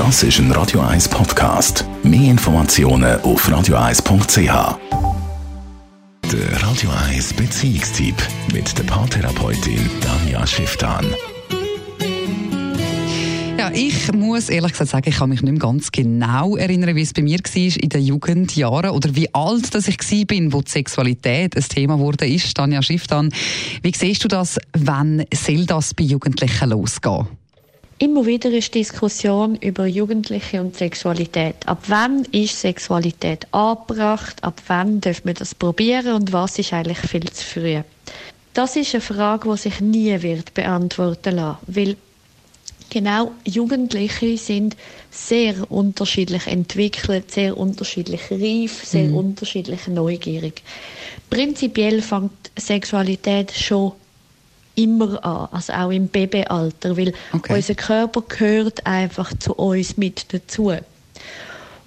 Das ist ein Radio 1 Podcast. Mehr Informationen auf radio1.ch. Der Radio 1 Beziehungstyp mit der Paartherapeutin Danja Schifftan. Ja, ich muss ehrlich gesagt sagen, ich kann mich nicht mehr ganz genau erinnern, wie es bei mir war in den Jugendjahren oder wie alt dass ich war, wo die Sexualität ein Thema wurde ist. Tanja Schifftan, wie siehst du das, wann soll das bei Jugendlichen losgehen? Immer wieder ist Diskussion über Jugendliche und Sexualität. Ab wann ist Sexualität angebracht? Ab wann dürfen wir das probieren? Und was ist eigentlich viel zu früh? Das ist eine Frage, die sich nie wird beantworten lassen, weil genau Jugendliche sind sehr unterschiedlich entwickelt, sehr unterschiedlich reif, sehr mhm. unterschiedlich neugierig. Prinzipiell fängt Sexualität schon immer an, also auch im Babyalter, weil okay. unser Körper gehört einfach zu uns mit dazu.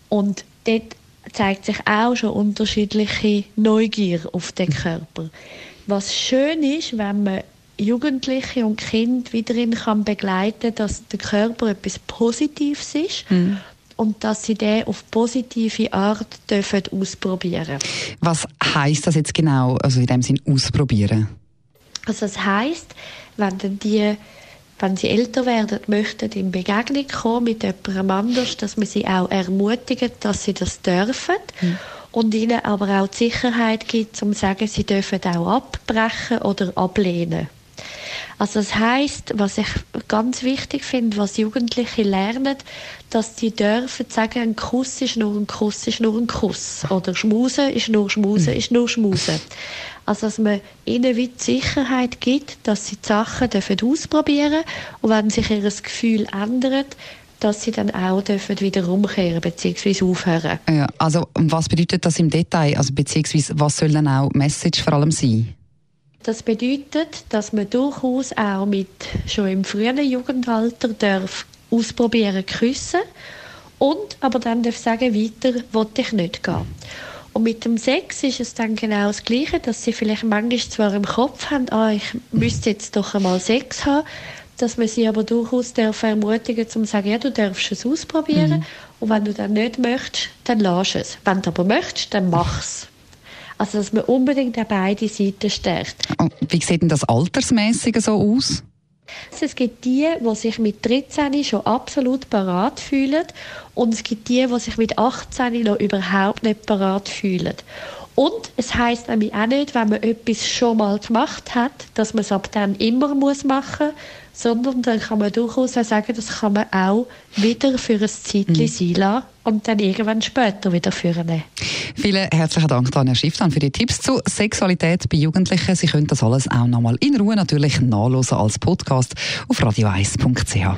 Und dort zeigt sich auch schon unterschiedliche Neugier auf den Körper. Was schön ist, wenn man Jugendliche und Kinder wiederin kann begleiten, dass der Körper etwas Positives ist mhm. und dass sie den auf positive Art dürfen ausprobieren. Was heißt das jetzt genau, also in dem Sinn ausprobieren? Also das heißt, wenn dann die wenn sie älter werden, möchten in Begegnung kommen mit jemandem anders, dass man sie auch ermutigt, dass sie das dürfen. Mhm. Und ihnen aber auch die Sicherheit gibt, um zu sagen, sie dürfen auch abbrechen oder ablehnen. Also das heißt, was ich ganz wichtig finde, was Jugendliche lernen, dass sie dürfen sagen, ein Kuss ist nur ein Kuss ist nur ein Kuss oder Schmusen ist nur Schmusen ist nur Schmusen. Also dass man ihnen wie die Sicherheit gibt, dass sie die Sachen dürfen ausprobieren und wenn sich ihr Gefühl ändert, dass sie dann auch dürfen wieder umkehren bzw. aufhören. Ja, also was bedeutet das im Detail? Also beziehungsweise was soll dann auch Message vor allem sein? Das bedeutet, dass man durchaus auch mit schon im frühen Jugendalter darf ausprobieren küssen und aber dann darf sagen, weiter will ich nicht gehen. Und mit dem Sex ist es dann genau das Gleiche, dass sie vielleicht manchmal zwar im Kopf haben, ah, ich müsste jetzt doch einmal Sex haben, dass man sie aber durchaus darf ermutigen um zu sagen, ja, du darfst es ausprobieren mhm. und wenn du dann nicht möchtest, dann lass es. Wenn du aber möchtest, dann mach es. Also, dass man unbedingt an beide Seiten stärkt. Und wie sieht denn das altersmäßige so aus? Es gibt die, die sich mit 13 schon absolut parat fühlen und es gibt die, die sich mit 18 noch überhaupt nicht parat fühlen. Und es heißt nämlich auch nicht, wenn man etwas schon mal gemacht hat, dass man es ab dann immer muss machen muss, sondern dann kann man durchaus auch sagen, das kann man auch wieder für ein Zeitchen mhm. sein lassen und dann irgendwann später wieder führen. Vielen herzlichen Dank, Tanja Schifftan, für die Tipps zu Sexualität bei Jugendlichen. Sie können das alles auch nochmal in Ruhe natürlich nachlesen als Podcast auf radio1.ch.